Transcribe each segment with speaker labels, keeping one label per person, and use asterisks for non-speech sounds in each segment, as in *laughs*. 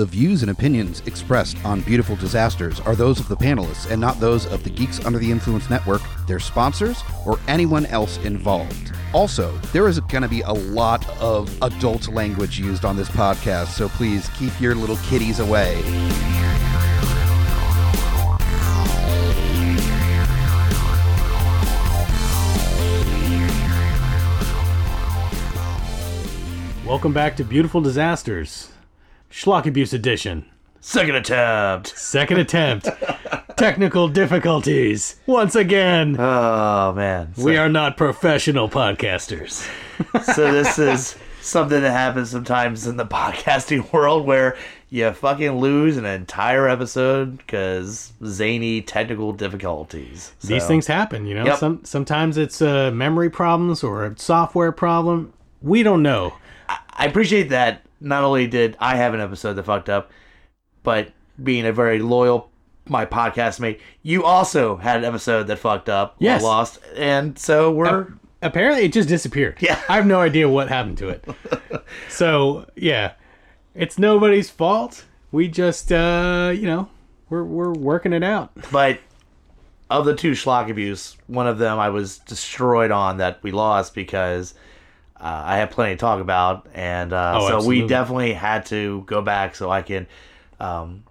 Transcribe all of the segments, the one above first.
Speaker 1: The views and opinions expressed on Beautiful Disasters are those of the panelists and not those of the Geeks Under the Influence Network, their sponsors, or anyone else involved. Also, there is going to be a lot of adult language used on this podcast, so please keep your little kitties away.
Speaker 2: Welcome back to Beautiful Disasters, Schlock Abuse Edition.
Speaker 3: Second attempt.
Speaker 2: Second attempt. *laughs* Technical difficulties. Once again,
Speaker 3: Oh man. So,
Speaker 2: we are not professional podcasters. *laughs*
Speaker 3: so this is something that happens sometimes in the podcasting world where you fucking lose an entire episode because zany technical difficulties.
Speaker 2: These things happen, you know.
Speaker 3: Yep.
Speaker 2: Some sometimes it's uh, memory problems or a software problem. We don't know.
Speaker 3: I appreciate that. Not only did I have an episode that fucked up, but being a very loyal my podcast mate, you also had an episode that fucked up.
Speaker 2: Yes.
Speaker 3: lost, and so we're
Speaker 2: Apparently, it just disappeared.
Speaker 3: Yeah.
Speaker 2: I have no idea what happened to it. *laughs* so yeah, it's nobody's fault. We just, uh, you know, we're we're working it out. *laughs*
Speaker 3: But of the two schlock abuse, one of them I was destroyed on that we lost because uh, I had plenty to talk about, and uh,
Speaker 2: Oh,
Speaker 3: so
Speaker 2: absolutely.
Speaker 3: we definitely had to go back so I can um,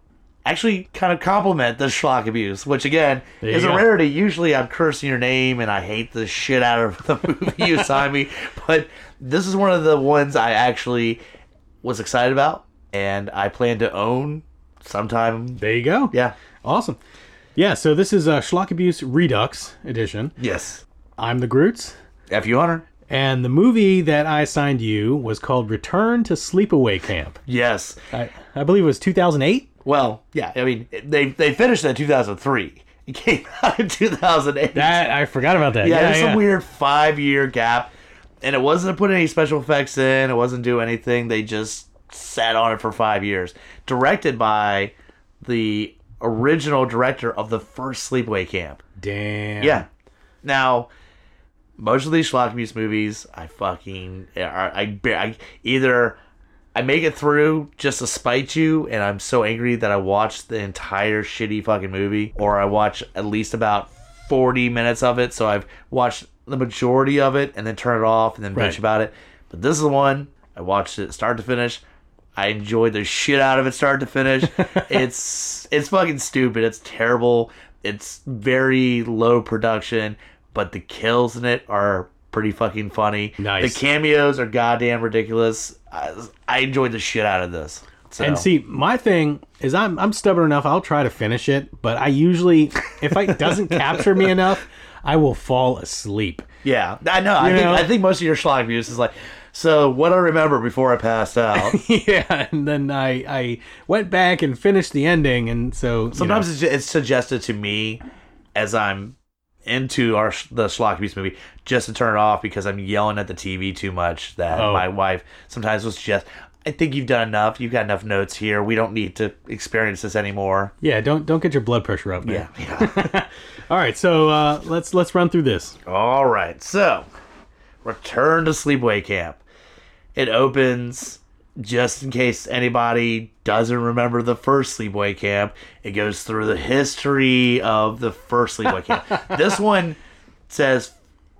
Speaker 3: actually kind of compliment the schlock abuse, which again is
Speaker 2: you
Speaker 3: a rarity. Usually I'm cursing your name and I hate the shit out of the *laughs* movie you assigned me, but this is one of the ones I actually was excited about, and I plan to own sometime.
Speaker 2: There you go.
Speaker 3: Yeah.
Speaker 2: Awesome. Yeah, so this is a Schlock Abuse Redux edition.
Speaker 3: Yes.
Speaker 2: I'm the Groots,
Speaker 3: F you honor.
Speaker 2: And the movie that I assigned you was called Return to Sleepaway Camp.
Speaker 3: Yes.
Speaker 2: I, I believe it was 2008.
Speaker 3: Well, yeah. I mean, they they finished that in 2003. It came *laughs* out in 2008.
Speaker 2: That I forgot about that.
Speaker 3: yeah,
Speaker 2: Yeah,
Speaker 3: there's
Speaker 2: yeah.
Speaker 3: a weird five year gap, and it wasn't to put any special effects in. It wasn't do anything. They just sat on it for five years. Directed by the original director of the first Sleepaway Camp.
Speaker 2: Damn.
Speaker 3: Yeah. Now, most of these schlock abuse movies, I fucking, I, I, I either I make it through just to spite you, and I'm so angry that I watched the entire shitty fucking movie, or I watch at least about 40 minutes of it, so I've watched the majority of it and then turn it off and then bitch
Speaker 2: Right.
Speaker 3: about it. But this is the one I watched it start to finish. I enjoyed the shit out of it start to finish. *laughs* it's it's fucking stupid. It's terrible. It's very low production, but the kills in it are pretty fucking funny.
Speaker 2: Nice.
Speaker 3: The cameos are goddamn ridiculous. I, I enjoyed the shit out of this. So.
Speaker 2: And see, my thing is I'm I'm stubborn enough. I'll try to finish it, but I usually, if it doesn't *laughs* capture me enough, I will fall asleep.
Speaker 3: yeah, I know. I
Speaker 2: You
Speaker 3: think? I think most of your schlock abuse is like. So what I remember before I passed out. *laughs*
Speaker 2: yeah, and then I I went back and finished the ending, and so you
Speaker 3: Sometimes
Speaker 2: know,
Speaker 3: it's, it's suggested to me as I'm into our the schlock abuse movie just to turn it off because I'm yelling at the TV too much. That
Speaker 2: Oh.
Speaker 3: my wife sometimes will suggest. I think you've done enough. You've got enough notes here. We don't need to experience this anymore.
Speaker 2: yeah, don't don't get your blood pressure up, man.
Speaker 3: yeah. *laughs*
Speaker 2: All right, so uh, let's let's run through this.
Speaker 3: All right. So, Return to Sleepaway Camp. It opens just in case anybody doesn't remember the first Sleepaway Camp. It goes through the history of the first Sleepaway Camp. *laughs* This one says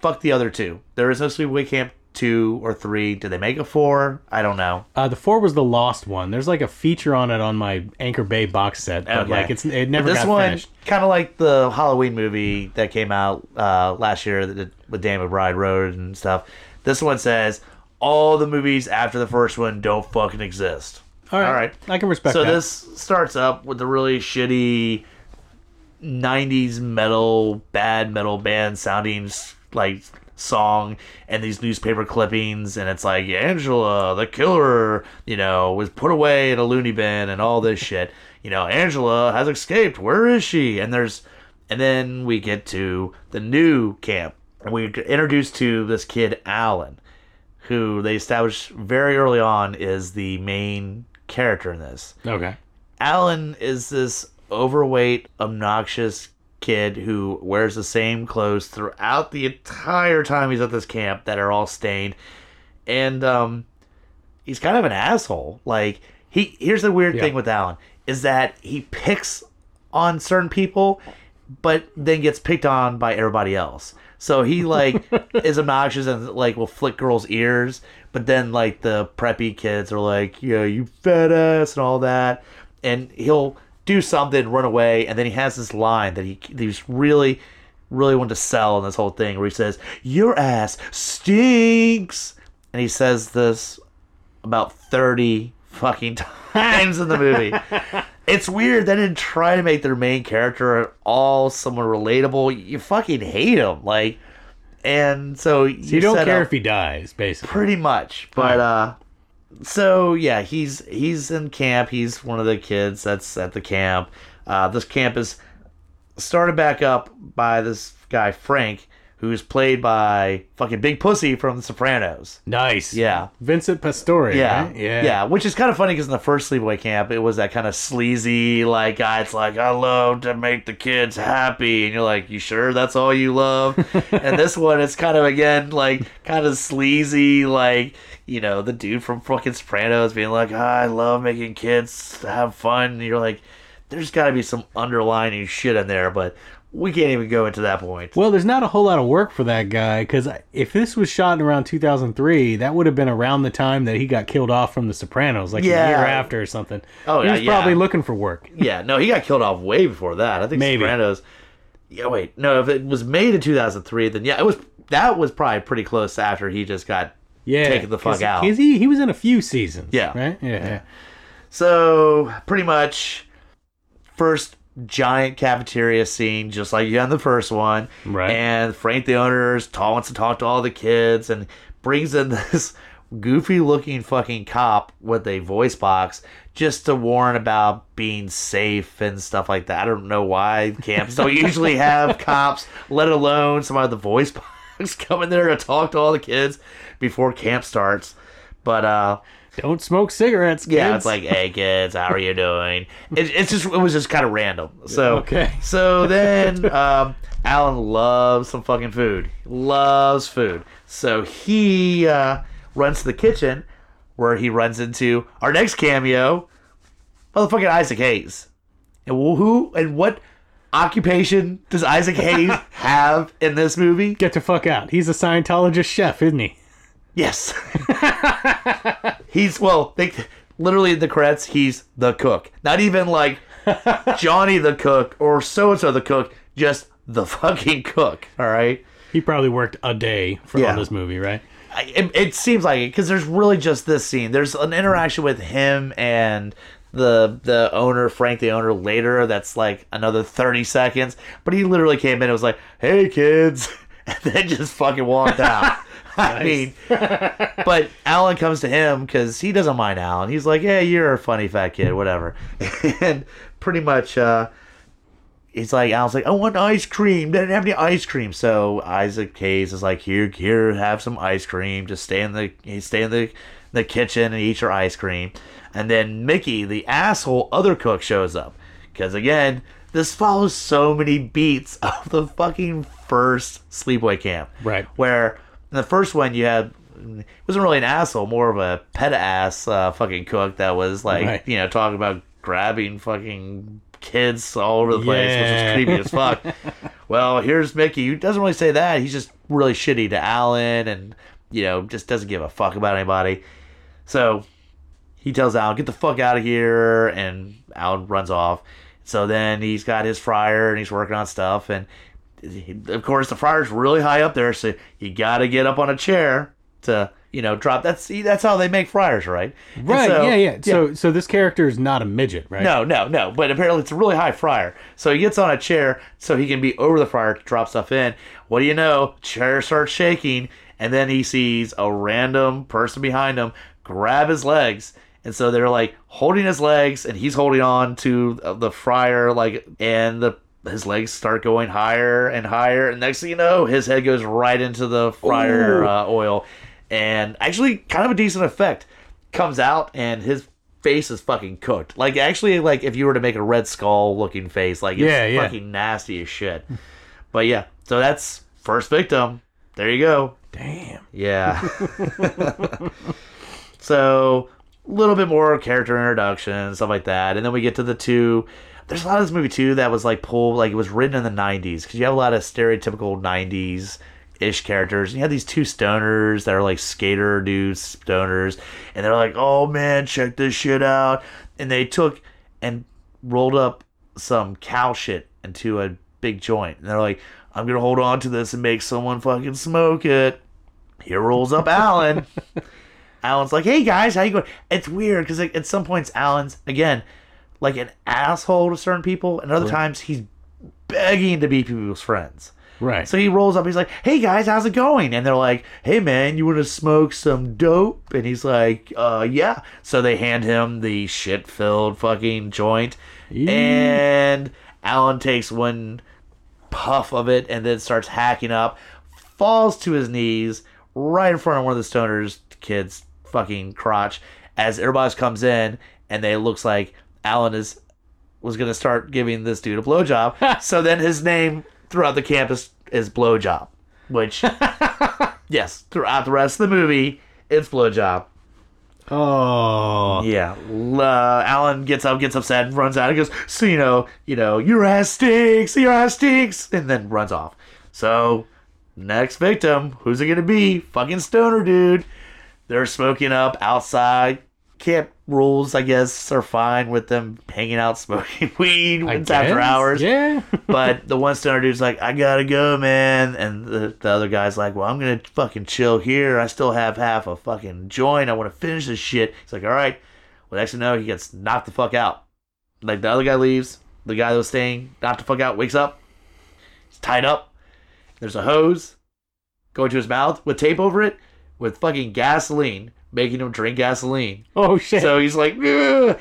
Speaker 3: fuck the other two. There is no Sleepaway Camp 2 or 3. Did they make a 4? I don't know.
Speaker 2: Uh, the four was the lost one. There's like a feature on it on my Anchor Bay box set, but
Speaker 3: Okay.
Speaker 2: like it's it never
Speaker 3: this
Speaker 2: got
Speaker 3: one
Speaker 2: finished.
Speaker 3: kind of like the Halloween movie that came out uh, last year that with Dan McBride Road and stuff. This one says all the movies after the first one don't fucking exist.
Speaker 2: All right,
Speaker 3: all right.
Speaker 2: I can respect that.
Speaker 3: So
Speaker 2: that.
Speaker 3: this starts up with the really shitty '90s metal, bad metal band sounding like song and these newspaper clippings and it's like Angela the killer you know was put away in a loony bin and all this shit you know Angela has escaped where is she and there's and then we get to the new camp and we get introduced to this kid Alan who they established very early on is the main character in this
Speaker 2: okay.
Speaker 3: Alan is this overweight, obnoxious kid who wears the same clothes throughout the entire time he's at this camp that are all stained. And um he's kind of an asshole. Like he here's the weird
Speaker 2: Yeah.
Speaker 3: thing with Alan is that he picks on certain people, but then gets picked on by everybody else. So he like is obnoxious and like will flick girls' ears, but then like the preppy kids are like, "Yeah, you fat ass" and all that, and he'll do something, run away, and then he has this line that he he's really, really wanted to sell in this whole thing, where he says, "Your ass stinks," and he says this about 30 fucking *laughs* times in the movie. It's weird. They didn't try to make their main character at all someone relatable. You fucking hate him. Like, and so you,
Speaker 2: You don't care if he dies, basically.
Speaker 3: pretty much. But, uh, so yeah, he's he's in camp. He's one of the kids that's at the camp. Uh, this camp is started back up by this guy Frank, who's played by fucking Big Pussy from The Sopranos.
Speaker 2: Nice.
Speaker 3: Yeah.
Speaker 2: Vincent Pastore.
Speaker 3: Yeah,
Speaker 2: right? Yeah.
Speaker 3: yeah, which is kind of funny because in the first Sleepaway Camp, it was that kind of sleazy like guy. It's like I love to make the kids happy, and you're like, you sure that's all you love? *laughs* and this one, it's kind of again like kind of sleazy, like you know the dude from fucking Sopranos being like, ah, I love making kids have fun. And you're like, there's got to be some underlining shit in there, but we can't even go into that point.
Speaker 2: Well, there's not a whole lot of work for that guy because if this was shot in around 2003, that would have been around the time that he got killed off from The Sopranos, like
Speaker 3: Yeah.
Speaker 2: a year after or something.
Speaker 3: Oh,
Speaker 2: he
Speaker 3: yeah,
Speaker 2: was
Speaker 3: yeah.
Speaker 2: probably looking for work.
Speaker 3: Yeah, no, he got killed off way before that. I think
Speaker 2: Maybe.
Speaker 3: Sopranos. Yeah, wait, no, if it was made in 2003, then yeah, it was. That was probably pretty close after he just got
Speaker 2: Yeah,
Speaker 3: taken the fuck
Speaker 2: 'cause-
Speaker 3: out.
Speaker 2: 'cause he he was in a few seasons.
Speaker 3: Yeah.
Speaker 2: right. Yeah, yeah.
Speaker 3: So pretty much, first giant cafeteria scene, just like you had in the first one.
Speaker 2: Right.
Speaker 3: And Frank the owner is ta- wants to talk to all the kids and brings in *laughs* this goofy looking fucking cop with a voice box just to warn about being safe and stuff like that. I don't know why camps don't *laughs* usually have cops, let alone somebody with the voice *laughs* box come in there to talk to all the kids before camp starts. But uh
Speaker 2: Don't smoke cigarettes. Kids.
Speaker 3: yeah, it's like, hey kids, how are you doing? It, it's just, it was just kind of random. So,
Speaker 2: Okay.
Speaker 3: So then, *laughs* um, Alan loves some fucking food. Loves food. So he uh, runs to the kitchen, where he runs into our next cameo, motherfucking Isaac Hayes. And who and what occupation does Isaac Hayes *laughs* have in this movie?
Speaker 2: get the fuck out. He's a Scientologist chef, isn't he?
Speaker 3: Yes. *laughs* he's well, they literally in the credits, he's the cook. Not even like *laughs* Johnny the cook or so and so the cook, just the fucking cook. All right.
Speaker 2: He probably worked a day for
Speaker 3: Yeah.
Speaker 2: on this movie, right?
Speaker 3: I, it, it seems like it because there's really just this scene. There's an interaction with him and the the owner, Frank, the owner, later. That's like another thirty seconds. But he literally came in. and was like, "Hey, kids," *laughs* and then just fucking walked out. *laughs* *laughs* I mean, *laughs* but Alan comes to him because he doesn't mind Alan. He's like, "Yeah, you're a funny fat kid, whatever," *laughs* and pretty much. uh He's like, Alan's like, I want ice cream. They didn't have any ice cream. So Isaac Hayes is like, here, here, have some ice cream. Just stay in the, stay in the, the kitchen and eat your ice cream. And then Mickey, the asshole other cook, shows up. Because again, this follows so many beats of the fucking first Sleepaway Camp.
Speaker 2: Right.
Speaker 3: Where in the first one you had, it wasn't really an asshole, more of a pet ass uh, fucking cook that was like,
Speaker 2: Right.
Speaker 3: you know, talking about grabbing fucking kids all over the place, which
Speaker 2: Yeah.
Speaker 3: was creepy as fuck. *laughs* well, here's Mickey, who doesn't really say that. He's just really shitty to Alan and, you know, just doesn't give a fuck about anybody. So he tells Alan, get the fuck out of here, and Alan runs off. So then he's got his fryer and he's working on stuff, and of course the fryer's really high up there, so you got to get up on a chair to you know drop. That's that's how they make fryers, right?
Speaker 2: Right.
Speaker 3: so-
Speaker 2: yeah, yeah. So, so this character is not a midget, right?
Speaker 3: no, no, no. But apparently it's a really high fryer. So he gets on a chair so he can be over the fryer to drop stuff in. What do you know? Chair starts shaking, and then he sees a random person behind him grab his legs. And so they're like holding his legs, and he's holding on to the fryer, like, and the his legs start going higher and higher. And next thing you know, his head goes right into the fryer uh, oil, and actually, kind of a decent effect comes out, and his face is fucking cooked. Like actually, like if you were to make a Red Skull looking face, like it's
Speaker 2: Yeah, yeah.
Speaker 3: fucking nasty as shit. but yeah, so that's first victim. There you go.
Speaker 2: Damn.
Speaker 3: Yeah. *laughs* so a little bit more character introduction stuff like that. And then we get to the two. There's a lot of this movie too that was like pulled, like it was written in the '90s because you have a lot of stereotypical '90s ish characters. And you have these two stoners that are like skater dudes, stoners, and they're like, "Oh man, check this shit out!" And they took and rolled up some cow shit into a big joint, and they're like, "I'm gonna hold on to this and make someone fucking smoke it." Here rolls up Alan. *laughs* Alan's like, "Hey guys, how you going?" It's weird because at some points Alan's again like an asshole to certain people, and other times he's begging to be people's friends.
Speaker 2: Right.
Speaker 3: So he rolls up. He's like, "Hey guys, how's it going?" And they're like, "Hey man, you want to smoke some dope?" And he's like, "Uh, yeah." So they hand him the shit-filled fucking joint, and Alan takes one puff of it and then starts hacking up, falls to his knees right in front of one of the stoners kids' fucking crotch as everybody comes in, and they looks like Alan is was gonna start giving this dude a blowjob. *laughs* so then his name throughout the campus is blowjob, which *laughs* yes, throughout the rest of the movie it's blowjob.
Speaker 2: oh.
Speaker 3: Yeah, uh, Alan gets up, gets upset, and runs out. and goes, "So you know, you know, your ass stinks, your ass stinks," and then runs off. So next victim, who's it gonna be? Fucking stoner dude. They're smoking up outside. Camp rules, I guess, are fine with them hanging out *laughs* smoking weed it's after hours.
Speaker 2: Yeah. *laughs*
Speaker 3: But the one stoner dude's like, I gotta go, man. And the, the other guy's like, Well, I'm gonna fucking chill here. I still have half a fucking joint. I wanna finish this shit. He's like, All right. Well, next thing you know, he gets knocked the fuck out. Like, the other guy leaves. The guy that was staying, knocked the fuck out, wakes up. He's tied up. There's a hose going to his mouth with tape over it with fucking gasoline, making him drink gasoline.
Speaker 2: oh shit.
Speaker 3: So he's like, "Ugh,"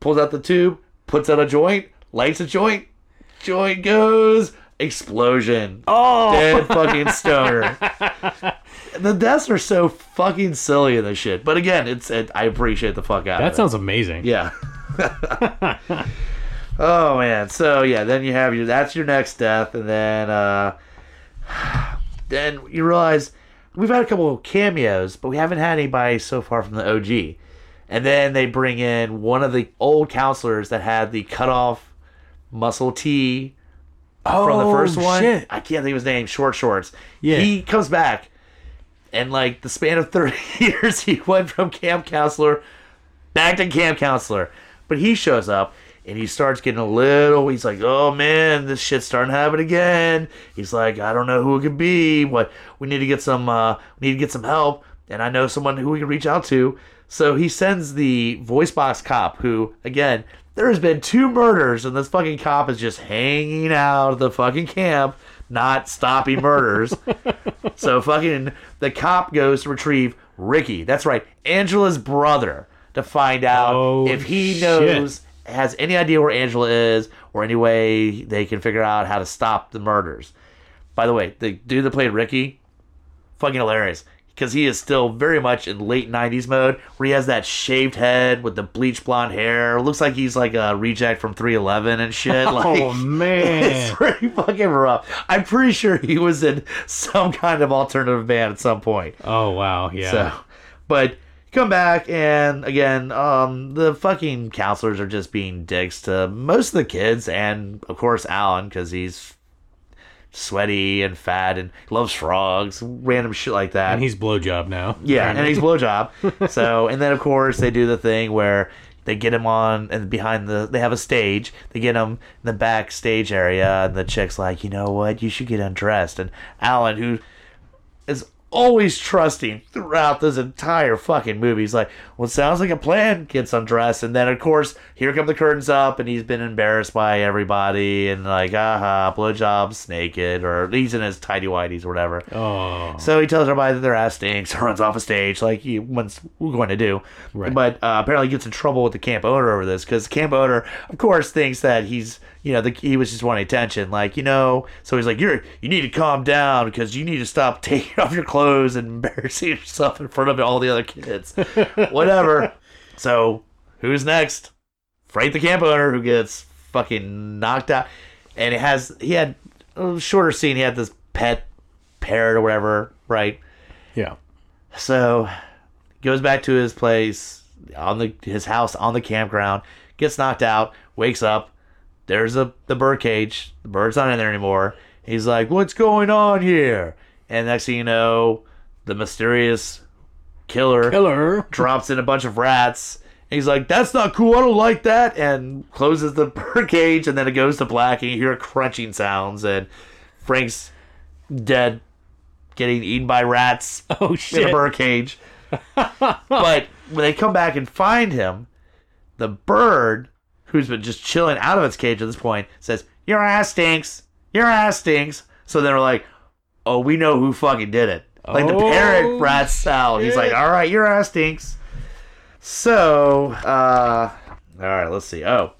Speaker 3: pulls out the tube, puts out a joint, lights a joint, joint goes, explosion.
Speaker 2: oh.
Speaker 3: Dead fucking stoner. *laughs* the deaths are so fucking silly in this shit. But again, it's it, I appreciate the fuck out of
Speaker 2: That
Speaker 3: it.
Speaker 2: sounds amazing.
Speaker 3: Yeah. *laughs* oh man. So yeah, then you have your that's your next death, and then uh *sighs* then you realize we've had a couple of cameos, but we haven't had anybody so far from the OG. And then they bring in one of the old counselors that had the cut off muscle tee from the
Speaker 2: Oh,
Speaker 3: first one.
Speaker 2: shit.
Speaker 3: I can't think of his name. Short shorts.
Speaker 2: Yeah.
Speaker 3: He comes back, and like the span of *laughs* thirty years, he went from camp counselor back to camp counselor. But he shows up and he starts getting a little. He's like, "Oh man, this shit's starting to happen again." He's like, "I don't know who it could be. What we need to get some. Uh, we need to get some help." And I know someone who we can reach out to. So he sends the voice box cop, who again, there has been two murders, and this fucking cop is just hanging out of the fucking camp, not stopping murders. *laughs* So fucking the cop goes to retrieve Ricky. That's right, Angela's brother, to find out
Speaker 2: Oh,
Speaker 3: if he
Speaker 2: shit.
Speaker 3: Has any idea where Angela is or any way they can figure out how to stop the murders. By the way, the dude that played Ricky, fucking hilarious. Because he is still very much in late 90s mode, where he has that shaved head with the bleach blonde hair. Looks like he's like a reject from 311 and shit. *laughs* Like,
Speaker 2: Oh *laughs* man.
Speaker 3: it's pretty fucking rough. I'm pretty sure he was in *laughs* some kind of alternative band at some point.
Speaker 2: Oh wow. Yeah.
Speaker 3: So, but come back and again, um, the fucking counselors are just being dicks to most of the kids and of course Alan because he's sweaty and fat and loves frogs, random shit like that.
Speaker 2: and he's blowjob now.
Speaker 3: Yeah, and he's blowjob. *laughs* so, and then of course they do the thing where they get him on and behind the they have a stage. They get him in the backstage area, and the chick's like, you know what, you should get undressed. And Alan, who is always trusting throughout this entire fucking movie, he's like, well, sounds like a plan. Gets undressed, and then of course here come the curtains up, and he's been embarrassed by everybody, and like, aha, blowjobs naked, or he's in his tidy whities or whatever.
Speaker 2: Oh.
Speaker 3: So he tells everybody that their ass stinks, *laughs* runs off a stage like he what's we're going to do.
Speaker 2: Right.
Speaker 3: But uh, apparently gets in trouble with the camp owner over this because the camp owner, of course, thinks that he's you know the, he was just wanting attention, like you know. So he's like, you're you need to calm down because you need to stop *laughs* taking off your clothes and embarrassing yourself in front of all the other kids, *laughs* whatever. So who's next? Frank the camp owner who gets fucking knocked out, and it has he had a shorter scene. He had this pet parrot or whatever, right?
Speaker 2: Yeah.
Speaker 3: So goes back to his place. on the his house on the campground, gets knocked out, wakes up. There's a the bird cage. The bird's not in there anymore. He's like, "What's going on here?" And next thing you know, the mysterious killer
Speaker 2: Killer. *laughs*
Speaker 3: drops in a bunch of rats. And he's like, "That's not cool. I don't like that," and closes the *laughs* bird cage. And then it goes to black, and you hear crunching sounds. And Frank's dead, getting eaten by rats *laughs*
Speaker 2: Oh
Speaker 3: in a bird cage. but when they come back and find him, the bird, who's been just chilling out of its cage at this point, says, "Your ass stinks. Your ass stinks." So they're like, "Oh, we know who fucking did it." Like the
Speaker 2: Oh,
Speaker 3: parent rats out. He's like, "All right, your ass stinks." So, uh, all right, let's see. Oh.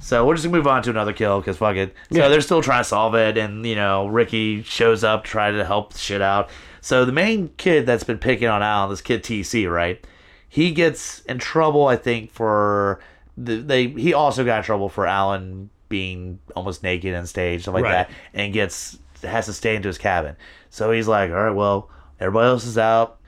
Speaker 3: So we're just gonna move on to another kill because fuck it. So
Speaker 2: Yeah.
Speaker 3: they're still trying to solve it, and you know Ricky shows up trying to help the shit out. So the main kid that's been picking on Alan, this kid TC, right? He gets in trouble, I think, for the, they. He also got in trouble for Alan being almost naked on stage, stuff like
Speaker 2: Right.
Speaker 3: that, and gets has to stay into his cabin. So he's like, all right, well, everybody else is out.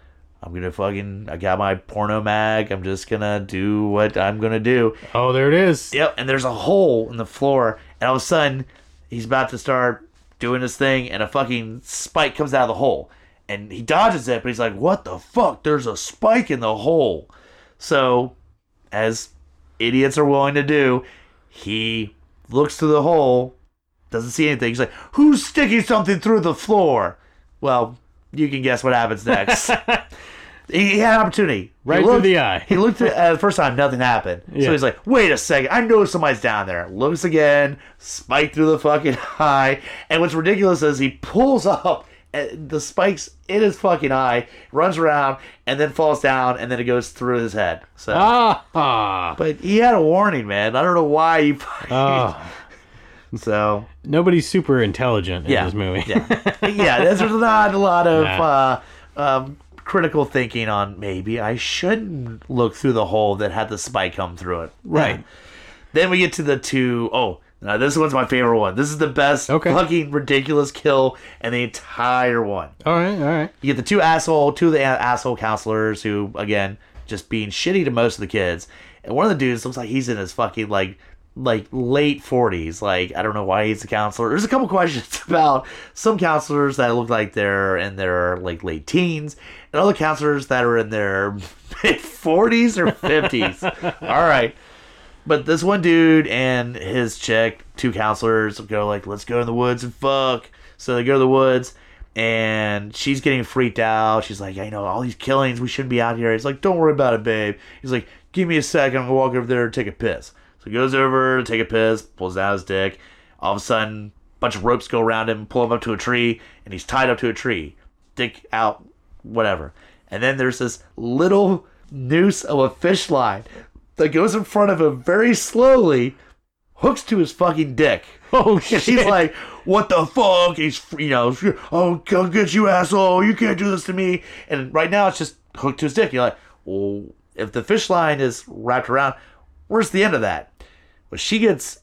Speaker 3: I'm gonna fucking. I got my porno mag. I'm just gonna do what I'm gonna do.
Speaker 2: Oh, there it is.
Speaker 3: Yep, and there's a hole in the floor, and all of a sudden, he's about to start doing his thing, and a fucking spike comes out of the hole. And he dodges it, but he's like, What the fuck? There's a spike in the hole. So, as idiots are willing to do, he looks through the hole, doesn't see anything. He's like, Who's sticking something through the floor? Well, you can guess what happens next. *laughs* he, he had an opportunity. He
Speaker 2: Right through the eye.
Speaker 3: He looked at uh, the first time, nothing happened.
Speaker 2: Yeah.
Speaker 3: So he's like, wait a second, I know somebody's down there. Looks again, spike through the fucking *laughs* eye. And what's ridiculous is he pulls up the spikes in his fucking eye, runs around, and then falls down, and then it goes through his head. So,
Speaker 2: Ah.
Speaker 3: but he had a warning, man. I don't know why he.
Speaker 2: Oh. *laughs*
Speaker 3: so
Speaker 2: Nobody's super intelligent in
Speaker 3: yeah,
Speaker 2: this movie.
Speaker 3: yeah, yeah. There's *laughs* not a lot of
Speaker 2: Nah.
Speaker 3: uh, um, critical thinking on maybe I shouldn't look through the hole that had the spike come through it.
Speaker 2: Right.
Speaker 3: Then we get to the two oh now this one's my favorite one. This is the best
Speaker 2: Okay.
Speaker 3: fucking ridiculous kill in the entire one.
Speaker 2: All right. All right.
Speaker 3: You get the two asshole, two of the asshole counselors who, again, just being shitty to most of the kids. And one of the dudes looks like he's in his fucking like like late forties. Like I don't know why he's a counselor. There's a couple *laughs* questions about some counselors that look like they're in their like late teens, and other counselors that are in their *laughs* mid forties or fifties. *laughs* All right. But this one dude and his chick, two counselors, go like, "Let's go in the woods and fuck." So they go to the woods, and she's getting freaked out. She's like, "I know all these killings. We shouldn't be out here." He's like, "Don't worry about it, babe." He's like, "Give me a second. I'm gonna walk over there and take a piss." So he goes over to take a piss, pulls out his dick. All of a sudden, a bunch of ropes go around him, pull him up to a tree, and he's tied up to a tree. Dick out, whatever. And then there's this little noose of a fish line that goes in front of him very slowly, hooks to his fucking dick.
Speaker 2: Oh *laughs*
Speaker 3: And
Speaker 2: shit.
Speaker 3: he's like, "What the fuck?" He's, you know, "Oh, go get you, asshole! You can't do this to me!" And right now, it's just hooked to his dick. You're like, "Well, if the fish line is wrapped around, where's the end of that?" But she gets,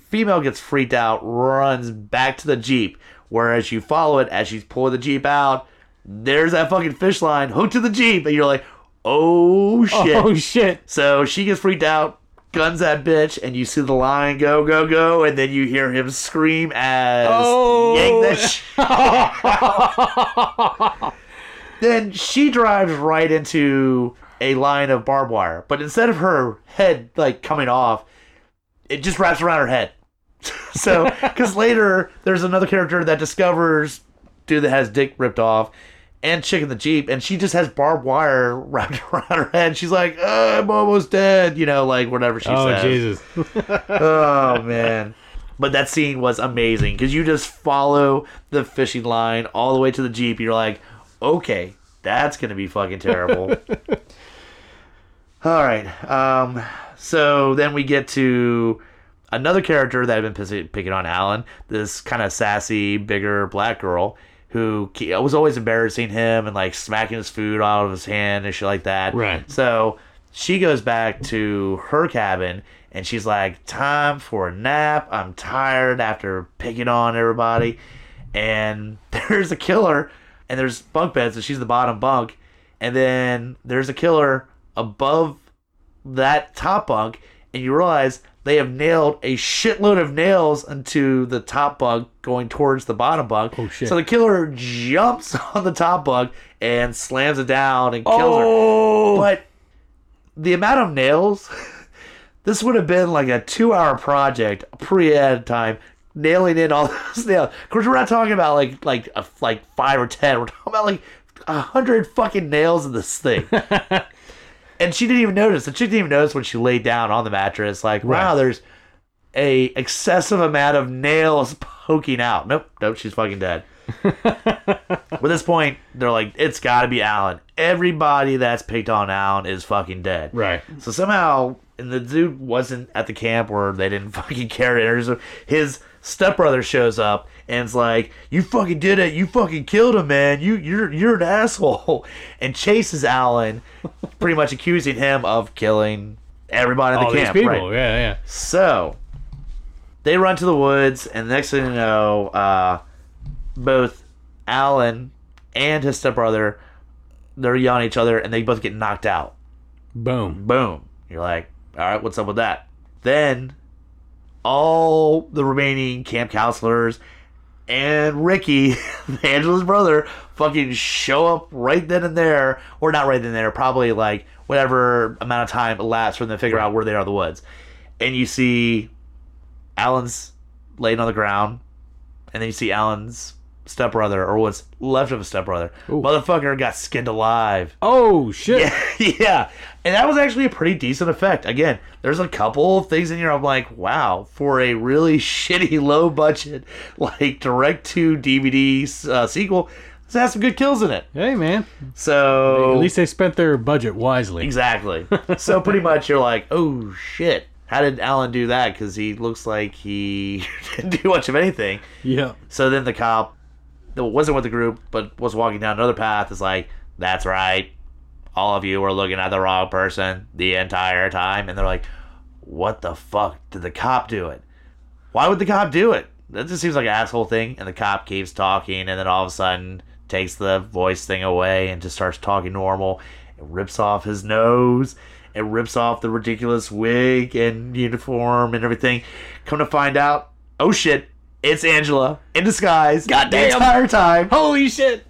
Speaker 3: female gets freaked out, runs back to the jeep. Whereas you follow it as she's pulling the jeep out, there's that fucking fish line hooked to the jeep, and you're like, Oh, "Oh shit!"
Speaker 2: oh *laughs* shit.
Speaker 3: So she gets freaked out, guns that bitch, and you see the line go, go, go, and then you hear him scream as
Speaker 2: Oh.
Speaker 3: yank that shit. *laughs* then she drives right into a line of barbed wire, but instead of her head like coming off, it just wraps around her head. *laughs* so, because later there's another character that discovers dude that has dick ripped off and chick in the jeep, and she just has barbed wire *laughs* wrapped around her head. She's like, "Uh, "I'm almost dead," you know, like whatever she
Speaker 2: Oh
Speaker 3: says.
Speaker 2: Jesus. *laughs* *laughs*
Speaker 3: Oh man. But that scene was amazing because you just follow the fishing line all the way to the jeep. You're like, okay, that's gonna be fucking terrible. all right. Um. So then we get to another character that I've been picking on Alan. This kind of sassy, bigger black girl who was always embarrassing him and like smacking his food out of his hand and shit like that.
Speaker 2: Right.
Speaker 3: So she goes back to her cabin and she's like, Time for a nap. I'm tired after picking on everybody. And *laughs* there's a killer and there's bunk beds and she's the bottom bunk. And then there's a killer above that top bunk, and you realize they have nailed a shitload of nails into the top bug going towards the bottom bug.
Speaker 2: Oh, shit.
Speaker 3: So the killer jumps *laughs* on the top bug and slams it down and kills her.
Speaker 2: Oh,
Speaker 3: But the amount of nails, *laughs* this would have been like a two-hour project pre-ed time, nailing in all *laughs* those nails. Of course, we're not talking about like like a, like five or ten. We're talking about like a hundred fucking nails in this thing. And she didn't even notice. The chick didn't even notice when she laid down on the mattress. Like, wow, there's a excessive amount of nails *laughs* poking out. Nope, nope, she's fucking dead. *laughs* At this point, they're like, it's got to be Alan. Everybody that's picked on Alan is fucking dead.
Speaker 2: right.
Speaker 3: So somehow, and the dude wasn't at the camp where they didn't *laughs* fucking care. his stepbrother shows up and it's like, "You fucking did it! You fucking killed him, man! You you're you're an *laughs* asshole!" And chases Alan, pretty much accusing him of killing everybody in the
Speaker 2: All these
Speaker 3: camp.
Speaker 2: people.
Speaker 3: right?
Speaker 2: Yeah, yeah.
Speaker 3: So they run to the woods, and the next thing you know, uh, both Alan and his stepbrother they're yelling at each other, and they both get knocked out.
Speaker 2: Boom.
Speaker 3: Boom. You're like, all right, what's up with that? Then all the remaining camp counselors and Ricky, *laughs* Angela's brother, fucking show up right then and there, or not right then and there, probably like whatever amount of time elapsed for them to figure out where they are in the woods. And you see Alan's laying on the ground, and then you see Alan's stepbrother, or what's left of a stepbrother. Motherfucker got skinned alive.
Speaker 2: Oh shit.
Speaker 3: Yeah, *laughs* yeah. And that was actually a pretty decent effect. Again, there's a couple of things in here I'm like, wow, for a really *laughs* shitty low budget, like direct to DVD uh, sequel, this has some good kills in it.
Speaker 2: Hey man.
Speaker 3: So
Speaker 2: At least they spent their budget wisely.
Speaker 3: exactly. *laughs* so pretty much you're like, oh shit. How did Alan do that? Because he looks like he didn't do much of anything.
Speaker 2: Yeah.
Speaker 3: So then the cop wasn't with the group but was walking down another path is like, That's right. All of you were looking at the wrong person the entire time. And they're like, What the fuck did the cop do it? Why would the cop do it? That just seems like an asshole thing. And the cop keeps talking and then all of a sudden takes the voice thing away and just starts talking normal. It rips off his nose. It rips off the ridiculous wig and uniform and everything. Come to find out, oh shit, it's Angela in disguise. the entire time.
Speaker 2: Holy shit.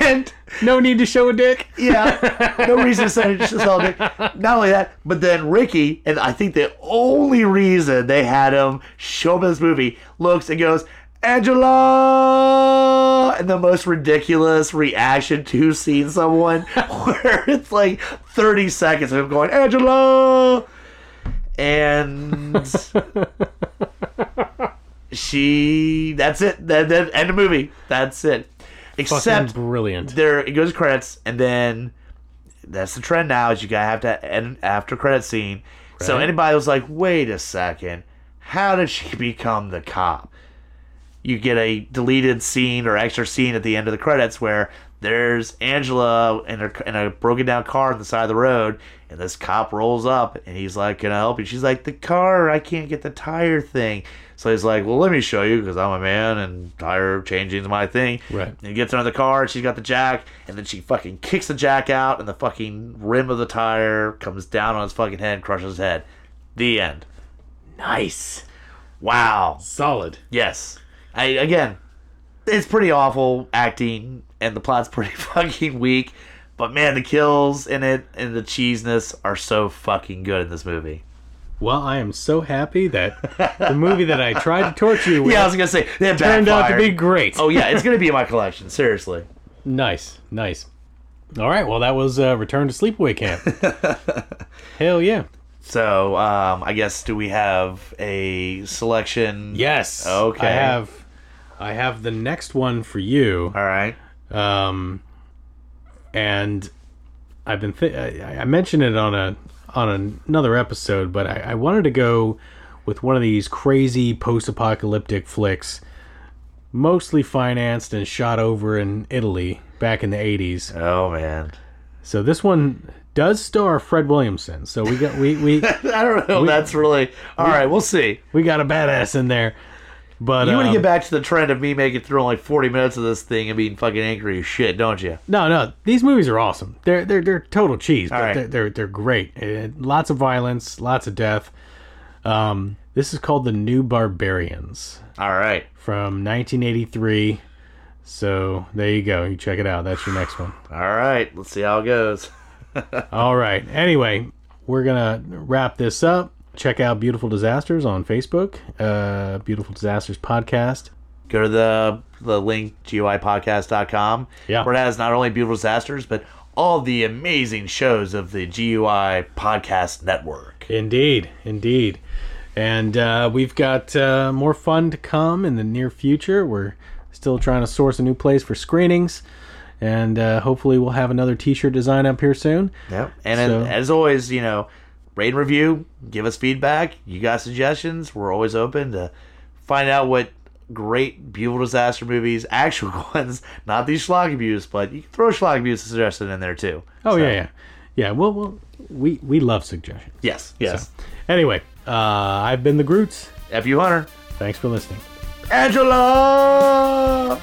Speaker 3: And
Speaker 2: No need to show a dick.
Speaker 3: yeah, *laughs* no reason to say just a Dick. Not only that, but then Ricky, and I think the only reason they had him show up in this movie, looks and goes, Angela! And the most ridiculous reaction to seeing someone *laughs* where it's like 30 seconds of him going, Angela! And *laughs* she, that's it. That, that, end of movie. That's it. Except
Speaker 2: Fucking brilliant.
Speaker 3: there it goes to credits and then that's the trend now is you gotta have to end after credit scene so anybody was like wait a second how did she become the cop you get a deleted scene or extra scene at the end of the credits where there's Angela in a, in a broken down car on the side of the road, and this cop rolls up and he's like, Can I help you? She's like, The car, I can't get the tire thing. So he's like, Well, let me show you because I'm a man and tire changing is my thing.
Speaker 2: Right.
Speaker 3: And he gets her in the car, and she's got the jack, and then she fucking kicks the jack out, and the fucking rim of the tire comes down on his fucking head and crushes his head. The end.
Speaker 2: Nice.
Speaker 3: Wow.
Speaker 2: Solid.
Speaker 3: Yes. I again, it's pretty awful acting, and the plot's *laughs* pretty fucking weak. But man, the kills in it and the cheesiness are so fucking good in this movie.
Speaker 2: Well, I am so happy that the movie that I tried to torture you with *laughs*
Speaker 3: Yeah, I was gonna say that
Speaker 2: turned out to be great.
Speaker 3: Oh yeah, it's gonna be in my collection. Seriously.
Speaker 2: Nice, nice. All right, well, that was uh, Return to Sleepaway Camp. *laughs* Hell yeah.
Speaker 3: So um, I guess do we have a selection?
Speaker 2: Yes.
Speaker 3: Okay.
Speaker 2: I have, I have the next one for you.
Speaker 3: All right.
Speaker 2: Um, and I've been th- I, I mentioned it on a on another episode, but I, I wanted to go with one of these crazy post-apocalyptic flicks, mostly financed and shot over in Italy back in the '80s.
Speaker 3: Oh man.
Speaker 2: So this one does star Fred Williamson. So we got we we *laughs*
Speaker 3: I don't know. that's really all right. We'll see.
Speaker 2: we got a badass in there. But
Speaker 3: You want to
Speaker 2: um,
Speaker 3: get back to the trend of me making through like 40 minutes of this thing and being fucking angry as shit, don't you?
Speaker 2: No, no, these movies are awesome. They're they're they're total cheese, but
Speaker 3: right.
Speaker 2: they're, they're they're great. Uh, lots of violence, lots of death. Um, this is called the New Barbarians
Speaker 3: All right.
Speaker 2: from 1983. So there you go. You check it out. That's your next one.
Speaker 3: All right. Let's see how it goes. *laughs*
Speaker 2: All right. Anyway, we're gonna wrap this up. Check out Beautiful Disasters on Facebook. Uh, Beautiful Disasters podcast.
Speaker 3: Go to the the link guipodcast.com
Speaker 2: Yeah.
Speaker 3: where it has not only beautiful disasters but all the amazing shows of the GUI podcast network.
Speaker 2: Indeed, indeed. And uh, we've got uh, more fun to come in the near future. We're still trying to source a new place for screenings, and uh, hopefully we'll have another T-shirt design up here soon.
Speaker 3: Yep. And
Speaker 2: So-
Speaker 3: as, as always, you know, rate and review, give us feedback. You got suggestions? We're always open to find out what great beautiful disaster movies, *laughs* actual ones, not these schlock abuse, but you can throw schlock abuse suggestion in there too.
Speaker 2: Oh
Speaker 3: So,
Speaker 2: yeah, yeah, yeah. Well, well, we we love suggestions.
Speaker 3: Yes. Yes.
Speaker 2: Anyway, uh, I've been the Groots.
Speaker 3: F you Hunter.
Speaker 2: Thanks for listening.
Speaker 3: Angela.